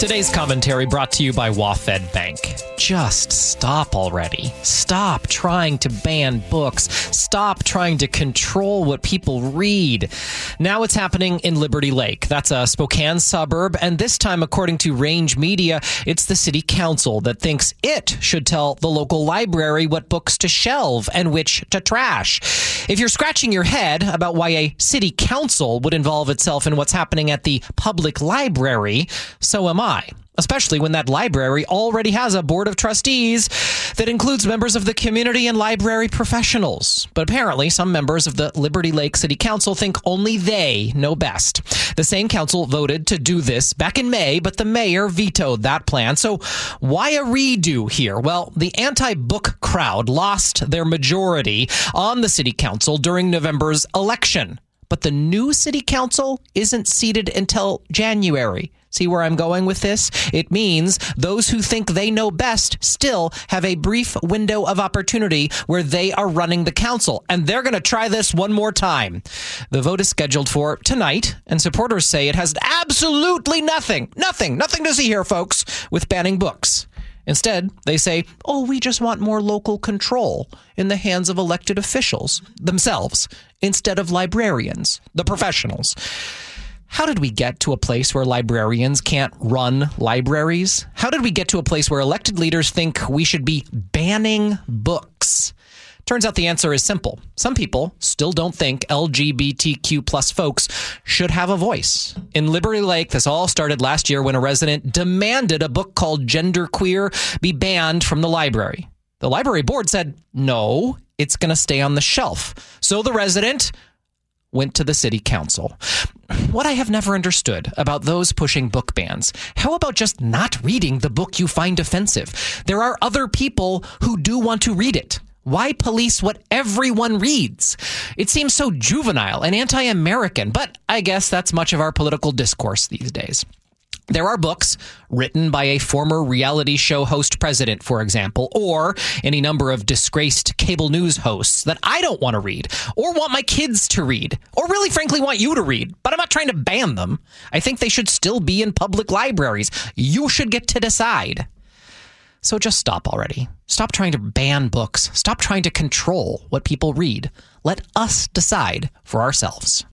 Today's commentary brought to you by WaFed Bank. Just stop already. Stop trying to ban books. Stop trying to control what people read. Now it's happening in Liberty Lake. That's a Spokane suburb. And this time, according to Range Media, it's the city council that thinks it should tell the local library what books to shelve and which to trash. If you're scratching your head about why a city council would involve itself in what's happening at the public library, so am I especially when that library already has a board of trustees that includes members of the community and library professionals. But apparently, some members of the Liberty Lake City Council think only they know best. The same council voted to do this back in May, but the mayor vetoed that plan. So, why a redo here? Well, the anti book crowd lost their majority on the city council during November's election. But the new city council isn't seated until January. See where I'm going with this? It means those who think they know best still have a brief window of opportunity where they are running the council, and they're going to try this one more time. The vote is scheduled for tonight, and supporters say it has absolutely nothing, nothing, nothing to see here, folks, with banning books. Instead, they say, oh, we just want more local control in the hands of elected officials themselves instead of librarians, the professionals. How did we get to a place where librarians can't run libraries? How did we get to a place where elected leaders think we should be banning books? Turns out the answer is simple. Some people still don't think LGBTQ plus folks should have a voice. In Liberty Lake, this all started last year when a resident demanded a book called Gender Queer be banned from the library. The library board said, no, it's going to stay on the shelf. So the resident went to the city council. What I have never understood about those pushing book bans, how about just not reading the book you find offensive? There are other people who do want to read it. Why police what everyone reads? It seems so juvenile and anti American, but I guess that's much of our political discourse these days. There are books written by a former reality show host president, for example, or any number of disgraced cable news hosts that I don't want to read, or want my kids to read, or really, frankly, want you to read. Trying to ban them. I think they should still be in public libraries. You should get to decide. So just stop already. Stop trying to ban books. Stop trying to control what people read. Let us decide for ourselves.